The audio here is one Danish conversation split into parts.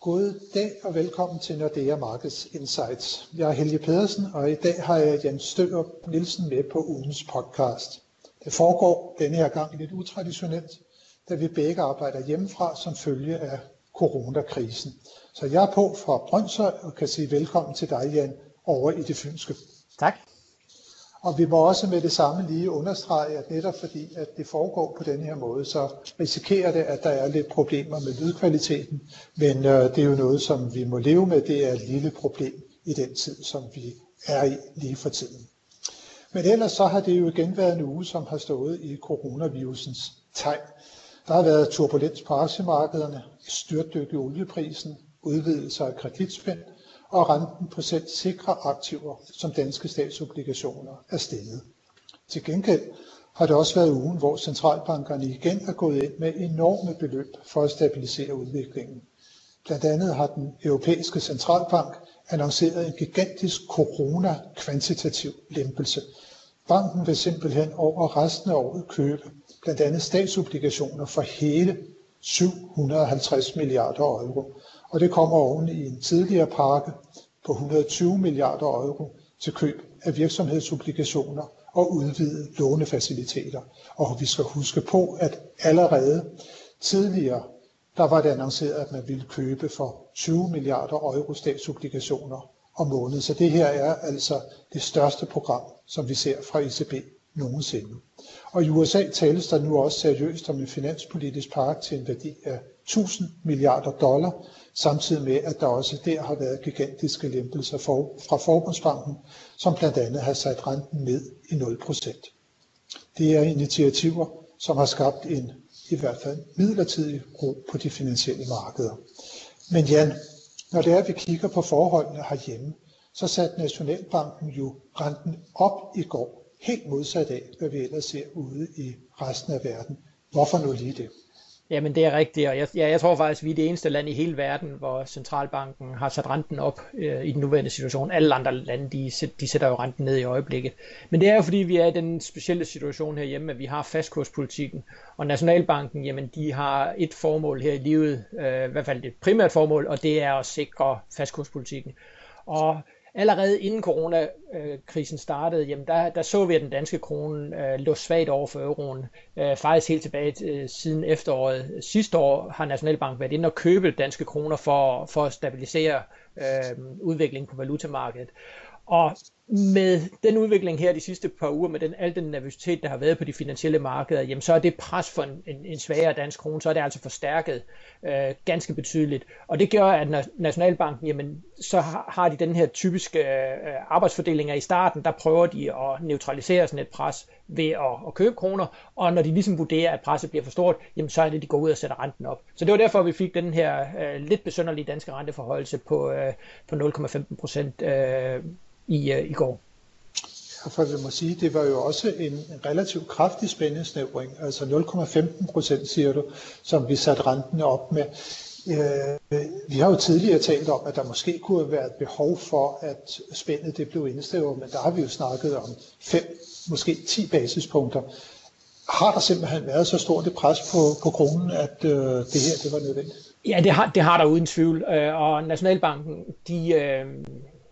God dag og velkommen til Nordea Markets Insights. Jeg er Helge Pedersen, og i dag har jeg Jens Støger Nielsen med på ugens podcast. Det foregår denne her gang lidt utraditionelt, da vi begge arbejder hjemmefra som følge af coronakrisen. Så jeg er på fra Brøndshøj og kan sige velkommen til dig, Jan, over i det fynske. Tak. Og vi må også med det samme lige understrege, at netop fordi at det foregår på den her måde, så risikerer det, at der er lidt problemer med lydkvaliteten. Men øh, det er jo noget, som vi må leve med. Det er et lille problem i den tid, som vi er i lige for tiden. Men ellers så har det jo igen været en uge, som har stået i coronavirusens tegn. Der har været turbulens på aktiemarkederne, styrtdyk i olieprisen, udvidelse af kreditspænd, og renten på selv sikre aktiver som danske statsobligationer er steget. Til gengæld har det også været ugen, hvor centralbankerne igen er gået ind med enorme beløb for at stabilisere udviklingen. Blandt andet har den europæiske centralbank annonceret en gigantisk corona-kvantitativ lempelse. Banken vil simpelthen over resten af året købe blandt andet statsobligationer for hele 750 milliarder euro og det kommer oven i en tidligere pakke på 120 milliarder euro til køb af virksomhedsobligationer og udvidede lånefaciliteter. Og vi skal huske på, at allerede tidligere, der var det annonceret, at man ville købe for 20 milliarder euro statsobligationer om måneden. Så det her er altså det største program, som vi ser fra ECB nogensinde. Og i USA tales der nu også seriøst om en finanspolitisk pakke til en værdi af 1000 milliarder dollar, samtidig med at der også der har været gigantiske lempelser for, fra Forbundsbanken, som blandt andet har sat renten ned i 0%. Det er initiativer, som har skabt en i hvert fald midlertidig ro på de finansielle markeder. Men Jan, når det er, at vi kigger på forholdene herhjemme, så satte Nationalbanken jo renten op i går, helt modsat af, hvad vi ellers ser ude i resten af verden. Hvorfor nu lige det? Jamen det er rigtigt, og jeg, ja, jeg tror faktisk, at vi er det eneste land i hele verden, hvor centralbanken har sat renten op øh, i den nuværende situation. Alle andre lande, de, de sætter jo renten ned i øjeblikket. Men det er jo fordi, vi er i den specielle situation herhjemme, at vi har fastkurspolitikken, og Nationalbanken, jamen de har et formål her i livet, øh, i hvert fald et primært formål, og det er at sikre fastkurspolitikken. Og allerede inden coronakrisen startede, jamen der, der så vi, at den danske krone øh, lå svagt over for euroen. Øh, faktisk helt tilbage øh, siden efteråret sidste år har Nationalbank været inde og købe danske kroner for, for at stabilisere øh, udviklingen på valutamarkedet. Og med den udvikling her de sidste par uger, med den, al den nervøsitet, der har været på de finansielle markeder, jamen så er det pres for en, en, en svagere dansk krone, så er det altså forstærket øh, ganske betydeligt. Og det gør, at Nationalbanken, jamen så har, har de den her typiske øh, arbejdsfordelinger i starten, der prøver de at neutralisere sådan et pres ved at, at købe kroner, og når de ligesom vurderer, at presset bliver for stort, jamen så er det, de går ud og sætter renten op. Så det var derfor, vi fik den her øh, lidt besønderlige danske renteforholdelse på, øh, på 0,15 procent øh, i, uh, i går. For vi må sige, det var jo også en, relativt kraftig spændesnævring, altså 0,15 procent siger du, som vi satte renten op med. Øh, vi har jo tidligere talt om, at der måske kunne være et behov for, at spændet det blev indsnævret, men der har vi jo snakket om 5, måske 10 basispunkter. Har der simpelthen været så stort et pres på, på kronen, at øh, det her det var nødvendigt? Ja, det har, det har der uden tvivl, øh, og Nationalbanken, de, øh,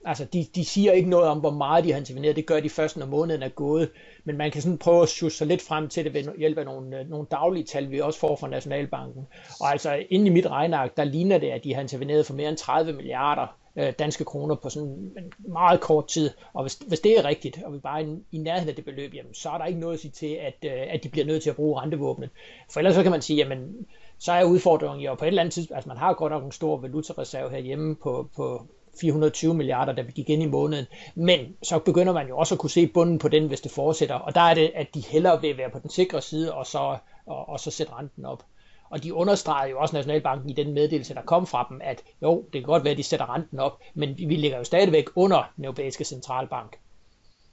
Altså, de, de siger ikke noget om, hvor meget de har interveneret. Det gør de først, når måneden er gået. Men man kan sådan prøve at sjusse sig lidt frem til det ved hjælp af nogle, øh, nogle daglige tal, vi også får fra Nationalbanken. Og altså, inde i mit regneark, der ligner det, at de har interveneret for mere end 30 milliarder øh, danske kroner på sådan en meget kort tid. Og hvis, hvis det er rigtigt, og vi bare er i, i nærheden af det beløb, jamen, så er der ikke noget at sige til, at, øh, at de bliver nødt til at bruge rentevåbnet. For ellers så kan man sige, jamen, så er udfordringen jo på et eller andet tidspunkt, altså man har godt nok en stor valutareserve herhjemme på, på, 420 milliarder, da vi gik ind i måneden. Men så begynder man jo også at kunne se bunden på den, hvis det fortsætter. Og der er det, at de hellere vil være på den sikre side, og så, og, og så sætte renten op. Og de understreger jo også Nationalbanken i den meddelelse, der kom fra dem, at jo, det kan godt være, at de sætter renten op, men vi ligger jo stadigvæk under den europæiske centralbank.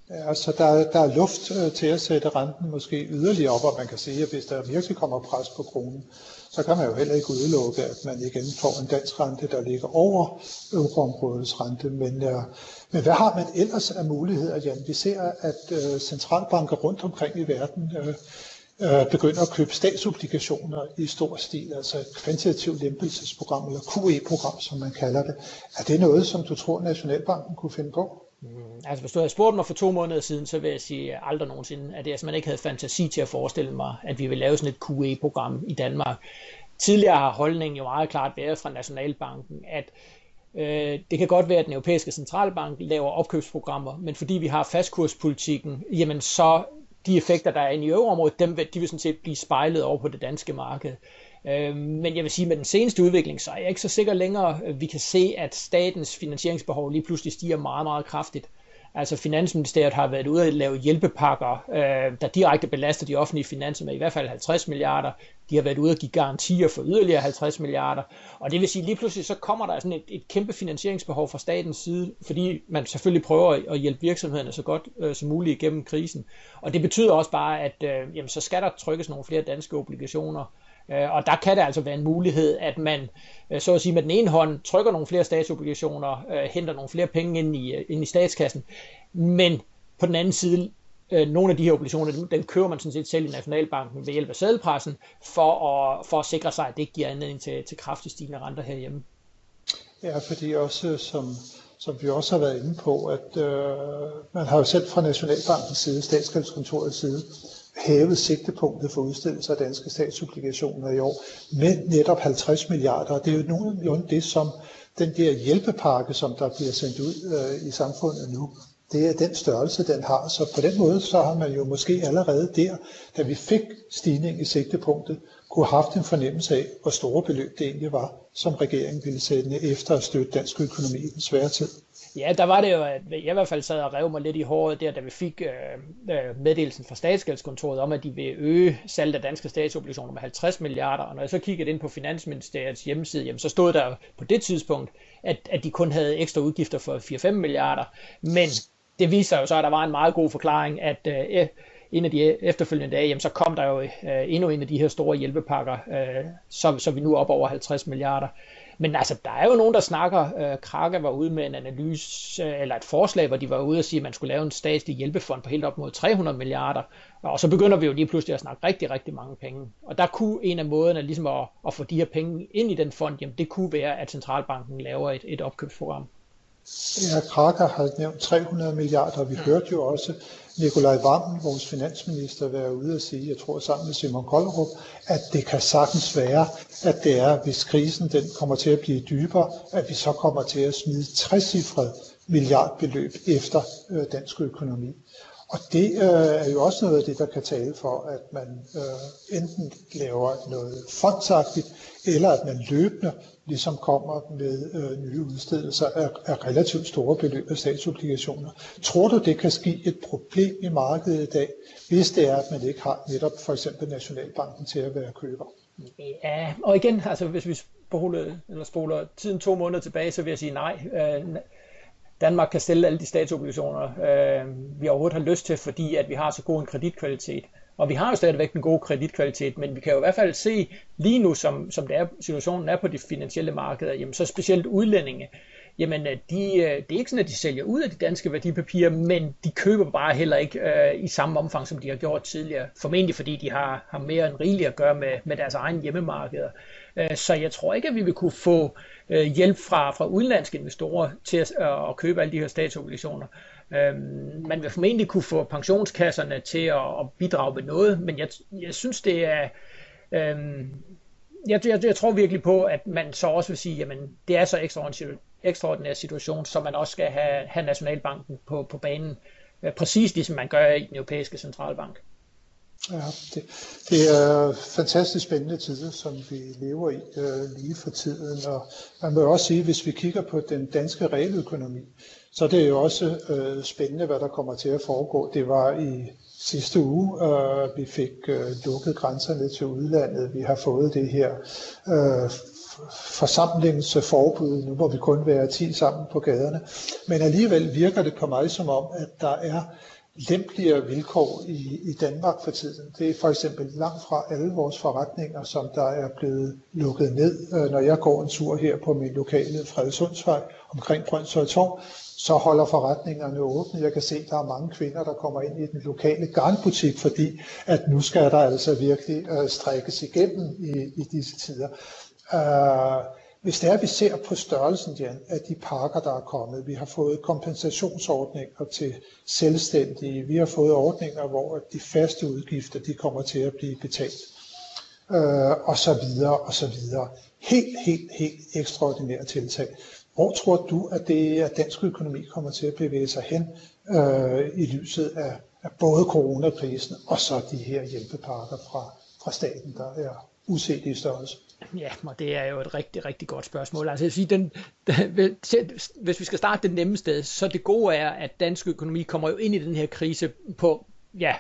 Ja, så der, der er luft øh, til at sætte renten måske yderligere op, og man kan sige, at hvis der virkelig kommer pres på kronen, så kan man jo heller ikke udelukke, at man igen får en dansk rente, der ligger over euroområdets rente. Men, øh, men hvad har man ellers af muligheder, Jan? Vi ser, at øh, centralbanker rundt omkring i verden øh, øh, begynder at købe statsobligationer i stor stil, altså et kvantitativt lempelsesprogram, eller QE-program, som man kalder det. Er det noget, som du tror, Nationalbanken kunne finde på? Mm, altså hvis du havde spurgt mig for to måneder siden, så vil jeg sige aldrig nogensinde, at jeg simpelthen ikke havde fantasi til at forestille mig, at vi ville lave sådan et QE-program i Danmark. Tidligere har holdningen jo meget klart været fra Nationalbanken, at øh, det kan godt være, at den europæiske centralbank laver opkøbsprogrammer, men fordi vi har fastkurspolitikken, jamen så de effekter, der er inde i euroområdet, dem, de vil sådan set blive spejlet over på det danske marked. Øh, men jeg vil sige, at med den seneste udvikling, så er jeg ikke så sikker længere, at vi kan se, at statens finansieringsbehov lige pludselig stiger meget, meget kraftigt. Altså Finansministeriet har været ude at lave hjælpepakker, øh, der direkte belaster de offentlige finanser med i hvert fald 50 milliarder. De har været ude at give garantier for yderligere 50 milliarder. Og det vil sige, at lige pludselig så kommer der sådan et, et kæmpe finansieringsbehov fra statens side, fordi man selvfølgelig prøver at hjælpe virksomhederne så godt øh, som muligt igennem krisen. Og det betyder også bare, at øh, jamen, så skal der trykkes nogle flere danske obligationer. Øh, og der kan det altså være en mulighed, at man øh, så at sige med den ene hånd trykker nogle flere statsobligationer, øh, henter nogle flere penge ind i, øh, ind i statskassen, men på den anden side nogle af de her obligationer, dem, dem kører man sådan set selv i Nationalbanken ved hjælp af sædelpressen, for at, for at sikre sig, at det ikke giver anledning til, til kraftigt stigende renter herhjemme. Ja, fordi også som, som vi også har været inde på, at øh, man har jo selv fra Nationalbankens side, Statskabskontorets side, hævet sigtepunktet for udstedelse af danske statsobligationer i år med netop 50 milliarder. Det er jo nogenlunde det, som den der hjælpepakke, som der bliver sendt ud øh, i samfundet nu, det er den størrelse, den har. Så på den måde, så har man jo måske allerede der, da vi fik stigning i sigtepunktet, kunne have haft en fornemmelse af, hvor store beløb det egentlig var, som regeringen ville sætte efter at støtte dansk økonomi i den svære tid. Ja, der var det jo, at jeg i hvert fald sad og rev mig lidt i håret der, da vi fik øh, øh, meddelelsen fra statsgældskontoret om, at de vil øge salget af danske statsobligationer med 50 milliarder. Og når jeg så kiggede ind på Finansministeriets hjemmeside, jamen, så stod der på det tidspunkt, at, at de kun havde ekstra udgifter for 4-5 milliarder. Men det viser jo så, at der var en meget god forklaring, at øh, en af de efterfølgende dage, jamen, så kom der jo øh, endnu en af de her store hjælpepakker, øh, så, så vi nu er op over 50 milliarder. Men altså, der er jo nogen, der snakker, øh, Krake var ude med en analyse, øh, eller et forslag, hvor de var ude og sige, at man skulle lave en statslig hjælpefond på helt op mod 300 milliarder, og så begynder vi jo lige pludselig at snakke rigtig, rigtig mange penge. Og der kunne en af måderne ligesom at, at få de her penge ind i den fond, jamen det kunne være, at centralbanken laver et, et opkøbsprogram. Ja, Kraker har nævnt 300 milliarder, og vi hørte jo også Nikolaj Vammen, vores finansminister, være ude og sige, jeg tror sammen med Simon Koldrup, at det kan sagtens være, at det er, hvis krisen den kommer til at blive dybere, at vi så kommer til at smide 60 milliardbeløb efter øh, dansk økonomi. Og det øh, er jo også noget af det, der kan tale for, at man øh, enten laver noget fondsagtigt, eller at man løbende ligesom kommer med øh, nye udstedelser af, af relativt store beløb af statsobligationer. Tror du, det kan ske et problem i markedet i dag, hvis det er, at man ikke har netop for eksempel Nationalbanken til at være køber? Ja, og igen, altså hvis vi spoler, eller spoler tiden to måneder tilbage, så vil jeg sige nej. Øh, Danmark kan sælge alle de statsobligationer, øh, vi overhovedet har lyst til, fordi at vi har så god en kreditkvalitet. Og vi har jo stadigvæk en god kreditkvalitet, men vi kan jo i hvert fald se lige nu, som, som det er, situationen er på de finansielle markeder, jamen så specielt udlændinge, jamen øh, de, øh, det er ikke sådan, at de sælger ud af de danske værdipapirer, men de køber bare heller ikke øh, i samme omfang, som de har gjort tidligere. Formentlig fordi de har, har mere end rigeligt at gøre med, med deres egen hjemmemarkeder. Øh, så jeg tror ikke, at vi vil kunne få øh, hjælp fra, fra udenlandske investorer til at, at købe alle de her statsobligationer. Øhm, man vil formentlig kunne få pensionskasserne til at, at bidrage med noget, men jeg, jeg synes, det er... Øhm, jeg, jeg, jeg tror virkelig på, at man så også vil sige, jamen det er så ekstraordinær, ekstraordinær situation, så man også skal have, have Nationalbanken på, på banen, øh, præcis ligesom man gør i den europæiske centralbank. Ja, det, det er fantastisk spændende tider, som vi lever i øh, lige for tiden. Og man må også sige, hvis vi kigger på den danske realøkonomi, så det er jo også øh, spændende, hvad der kommer til at foregå. Det var i sidste uge, øh, vi fik øh, lukket grænserne til udlandet. Vi har fået det her øh, forsamlingsforbud. Nu må vi kun være 10 sammen på gaderne. Men alligevel virker det på mig som om, at der er lempeligere vilkår i, i Danmark for tiden. Det er for eksempel langt fra alle vores forretninger, som der er blevet lukket ned. Øh, når jeg går en tur her på min lokale Fredsundsvej omkring Brøndshøj Torv, så holder forretningerne åbne. Jeg kan se, at der er mange kvinder, der kommer ind i den lokale garnbutik, fordi at nu skal der altså virkelig øh, strækkes igennem i, i disse tider. Øh, hvis det er, at vi ser på størrelsen Jan, af de pakker, der er kommet, vi har fået kompensationsordninger til selvstændige, vi har fået ordninger, hvor de faste udgifter de kommer til at blive betalt, øh, og så videre, og så videre. Helt, helt, helt ekstraordinære tiltag. Hvor tror du, at det at dansk økonomi kommer til at bevæge sig hen øh, i lyset af, af både coronakrisen og så de her hjælpepakker fra, fra staten, der er uset i størrelse? Ja, og det er jo et rigtig, rigtig godt spørgsmål. Altså, jeg sige, den, hvis vi skal starte det nemme sted, så det gode er, at dansk økonomi kommer jo ind i den her krise på, ja,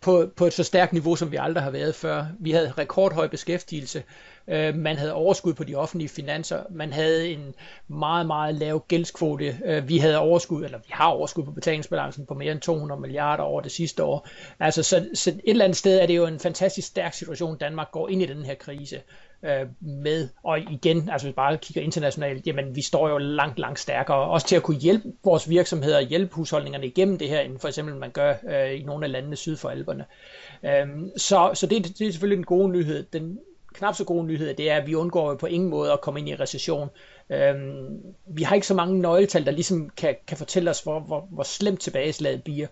på, på et så stærkt niveau, som vi aldrig har været før. Vi havde rekordhøj beskæftigelse. Øh, man havde overskud på de offentlige finanser. Man havde en meget, meget lav gældskvote. Øh, vi havde overskud, eller vi har overskud på betalingsbalancen på mere end 200 milliarder over det sidste år. Altså, så, så et eller andet sted er det jo en fantastisk stærk situation, Danmark går ind i den her krise øh, med. Og igen, altså hvis vi bare kigger internationalt, jamen vi står jo langt, langt stærkere. Også til at kunne hjælpe vores virksomheder, hjælpe husholdningerne igennem det her, end for eksempel man gør øh, i nogle af landene syd for Alperne. Øh, så så det, det er selvfølgelig en god nyhed. Den knap så gode nyhed, det er, at vi undgår på ingen måde at komme ind i recession. Øhm, vi har ikke så mange nøgletal, der ligesom kan, kan fortælle os, hvor, hvor, hvor slemt tilbageslaget bliver.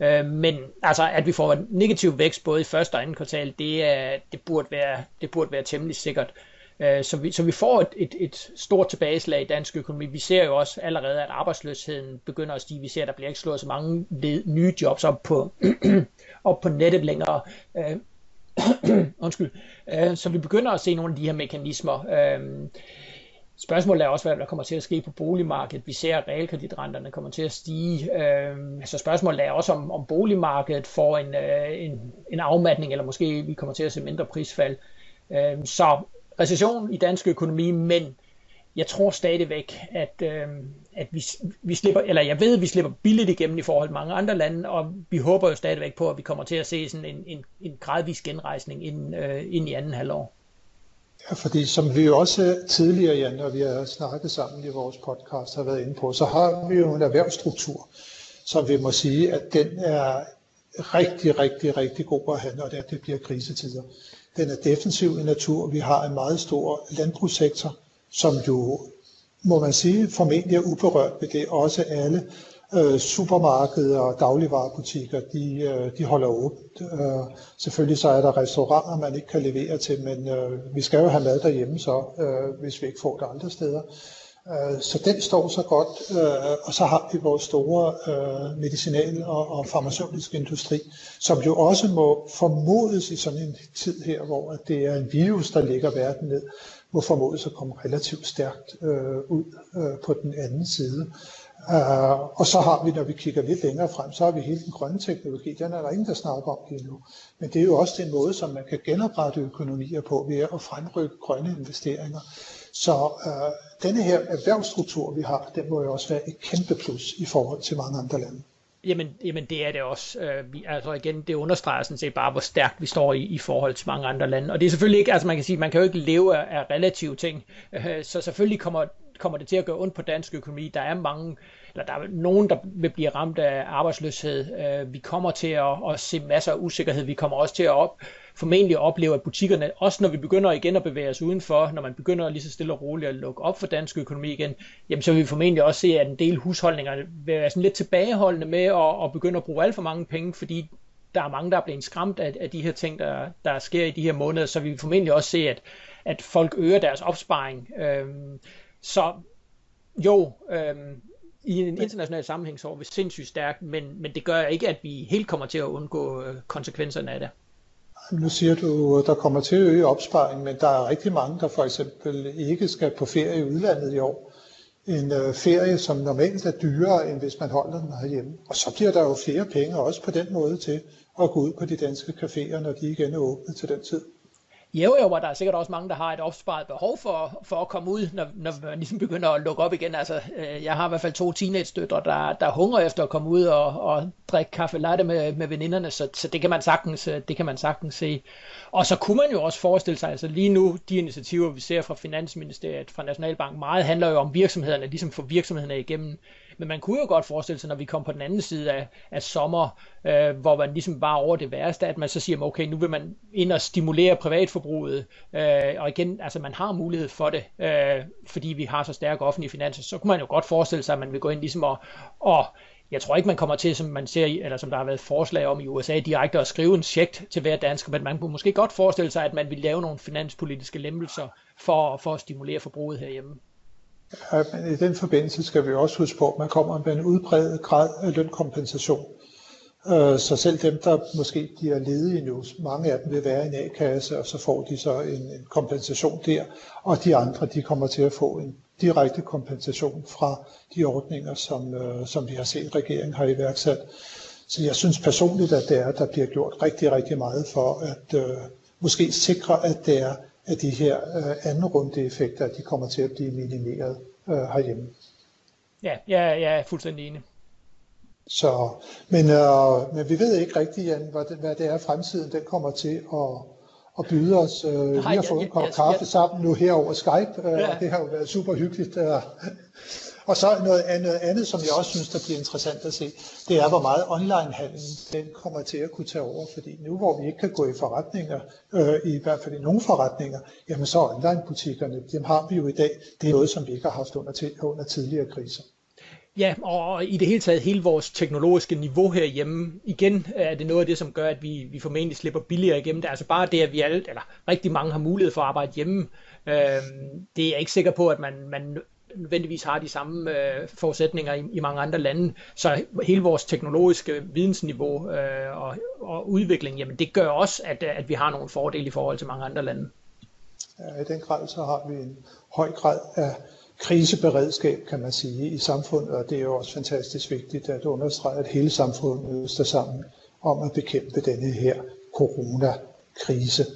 Øh, men altså, at vi får en negativ vækst både i første og anden kvartal, det, er, det, burde, være, det burde være temmelig sikkert. Øh, så, vi, så vi får et, et, et stort tilbageslag i dansk økonomi. Vi ser jo også allerede, at arbejdsløsheden begynder at stige. Vi ser, at der bliver ikke slået så mange nye jobs op på, op på nettet længere. Øh, undskyld. Øh, så vi begynder at se nogle af de her mekanismer. Øh, Spørgsmålet er også, hvad der kommer til at ske på boligmarkedet. Vi ser, at realkreditrenterne kommer til at stige. Øh, så spørgsmålet er også, om, om boligmarkedet får en, øh, en, en afmatning, eller måske vi kommer til at se mindre prisfald. Øh, så recession i dansk økonomi, men jeg tror stadigvæk, at, øh, at vi, vi slipper, eller jeg ved, at vi slipper billigt igennem i forhold til mange andre lande, og vi håber jo stadigvæk på, at vi kommer til at se sådan en, en, en gradvis genrejsning ind, øh, ind i anden halvår. Ja, fordi som vi jo også tidligere, Jan, når vi har snakket sammen i vores podcast, har været inde på, så har vi jo en erhvervsstruktur, som vi må sige, at den er rigtig, rigtig, rigtig god at have, når det, det bliver krisetider. Den er defensiv i natur. Vi har en meget stor landbrugssektor, som jo, må man sige, formentlig er uberørt ved det. Også alle øh, supermarkeder og dagligvarerbutikker, de, øh, de holder åbent. Øh, selvfølgelig så er der restauranter, man ikke kan levere til, men øh, vi skal jo have mad derhjemme så, øh, hvis vi ikke får det andre steder. Øh, så den står så godt, øh, og så har vi vores store øh, medicinal- og, og farmaceutiske industri, som jo også må formodes i sådan en tid her, hvor at det er en virus, der ligger verden ned, må formodes at komme relativt stærkt øh, ud øh, på den anden side. Uh, og så har vi, når vi kigger lidt længere frem, så har vi hele den grønne teknologi. Den er der ingen, der snakker om lige nu. Men det er jo også den måde, som man kan genoprette økonomier på ved at fremrykke grønne investeringer. Så uh, denne her erhvervsstruktur, vi har, den må jo også være et kæmpe plus i forhold til mange andre lande. Jamen, jamen det er det også. Øh, vi, altså igen, det understreger sådan set bare, hvor stærkt vi står i, i forhold til mange andre lande. Og det er selvfølgelig ikke, altså man kan sige, man kan jo ikke leve af, af relative ting. Øh, så selvfølgelig kommer kommer det til at gøre ondt på dansk økonomi. Der er mange, eller der er nogen, der vil blive ramt af arbejdsløshed. Øh, vi kommer til at, at se masser af usikkerhed. Vi kommer også til at op, formentlig opleve, at butikkerne, også når vi begynder igen at bevæge os udenfor, når man begynder lige så stille og roligt at lukke op for dansk økonomi igen, jamen så vil vi formentlig også se, at en del husholdninger vil være sådan lidt tilbageholdende med at, at begynde at bruge alt for mange penge, fordi der er mange, der er blevet skræmt af, af de her ting, der, der sker i de her måneder, så vi vil formentlig også se, at, at folk øger deres opsparing. Øhm, så jo, øhm, i en international sammenhæng så er vi sindssygt stærkt, men, men det gør ikke, at vi helt kommer til at undgå øh, konsekvenserne af det. Nu siger du, at der kommer til at øge opsparing, men der er rigtig mange, der for eksempel ikke skal på ferie i udlandet i år. En øh, ferie, som normalt er dyrere, end hvis man holder den herhjemme. Og så bliver der jo flere penge også på den måde til at gå ud på de danske caféer, når de igen er åbne til den tid. Jo, jo, og der er sikkert også mange, der har et opsparet behov for, for at komme ud, når, når man ligesom begynder at lukke op igen. Altså, øh, jeg har i hvert fald to teenage-døtre, der, der hungrer efter at komme ud og, og drikke kaffe latte med, med veninderne, så, så det, kan man sagtens, øh, det kan man sagtens se. Og så kunne man jo også forestille sig, altså lige nu, de initiativer, vi ser fra Finansministeriet, fra Nationalbank, meget handler jo om virksomhederne, ligesom for virksomhederne igennem men man kunne jo godt forestille sig, når vi kom på den anden side af, af sommer, øh, hvor man ligesom bare over det værste, at man så siger, okay, nu vil man ind og stimulere privatforbruget, øh, og igen, altså man har mulighed for det, øh, fordi vi har så stærke offentlige finanser, så kunne man jo godt forestille sig, at man vil gå ind ligesom og, og jeg tror ikke, man kommer til, som man ser, eller som der har været forslag om i USA, direkte at skrive en check til hver dansker, men man kunne måske godt forestille sig, at man vil lave nogle finanspolitiske lempelser for, for at stimulere forbruget herhjemme. Men i den forbindelse skal vi også huske på, at man kommer med en udbredt grad af lønkompensation. Øh, så selv dem, der måske bliver ledige nu, mange af dem vil være i en A-kasse, og så får de så en, en kompensation der, og de andre, de kommer til at få en direkte kompensation fra de ordninger, som, øh, som vi har set, regeringen har iværksat. Så jeg synes personligt, at det er, der bliver gjort rigtig, rigtig meget for at øh, måske sikre, at det er at de her øh, anden runde effekter, de kommer til at blive minimeret øh, herhjemme. Ja, jeg, jeg er fuldstændig enig. Så, men, øh, men vi ved ikke rigtigt, Jan, hvad det, hvad det er fremtiden, den kommer til at, at byde os. Øh, Nej, vi har fået en kop kaffe jeg, sammen nu her over Skype, øh, ja. og det har jo været super hyggeligt. Øh, og så noget andet, andet, som jeg også synes, der bliver interessant at se, det er, hvor meget onlinehandlen den kommer til at kunne tage over. Fordi nu, hvor vi ikke kan gå i forretninger, øh, i hvert fald i nogle forretninger, jamen så onlinebutikkerne, dem har vi jo i dag. Det er noget, som vi ikke har haft under, til, under tidligere kriser. Ja, og i det hele taget hele vores teknologiske niveau herhjemme, igen øh, er det noget af det, som gør, at vi, vi formentlig slipper billigere igennem det. Altså bare det, at vi alle, eller rigtig mange har mulighed for at arbejde hjemme, øh, det er jeg ikke sikker på, at man, man nødvendigvis har de samme øh, forudsætninger i, i mange andre lande. Så hele vores teknologiske vidensniveau øh, og, og udvikling, jamen det gør også, at, øh, at vi har nogle fordele i forhold til mange andre lande. Ja, I den grad så har vi en høj grad af kriseberedskab, kan man sige, i samfundet, og det er jo også fantastisk vigtigt at understrege, at hele samfundet står sammen om at bekæmpe denne her coronakrise.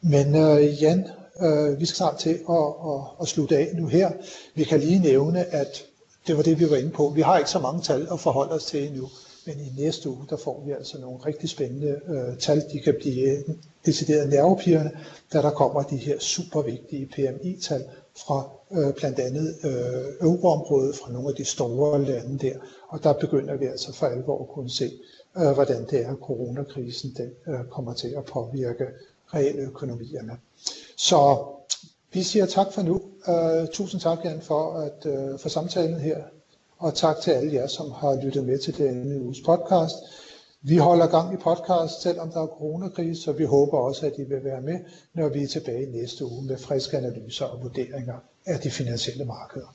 Men øh, Jan, Øh, vi skal snart til at, at, at slutte af nu her. Vi kan lige nævne, at det var det, vi var inde på. Vi har ikke så mange tal at forholde os til endnu, men i næste uge, der får vi altså nogle rigtig spændende øh, tal. De kan blive decideret nervepirrende, da der kommer de her super vigtige PMI-tal fra øh, blandt andet øh, euroområdet, fra nogle af de store lande der. Og der begynder vi altså for alvor at kunne se, øh, hvordan det er, at coronakrisen den, øh, kommer til at påvirke realøkonomierne. Så vi siger tak for nu. Uh, tusind tak, Jan, for, at, uh, for samtalen her. Og tak til alle jer, som har lyttet med til denne uges podcast. Vi holder gang i podcast, selvom der er coronakrise, så vi håber også, at I vil være med, når vi er tilbage næste uge med friske analyser og vurderinger af de finansielle markeder.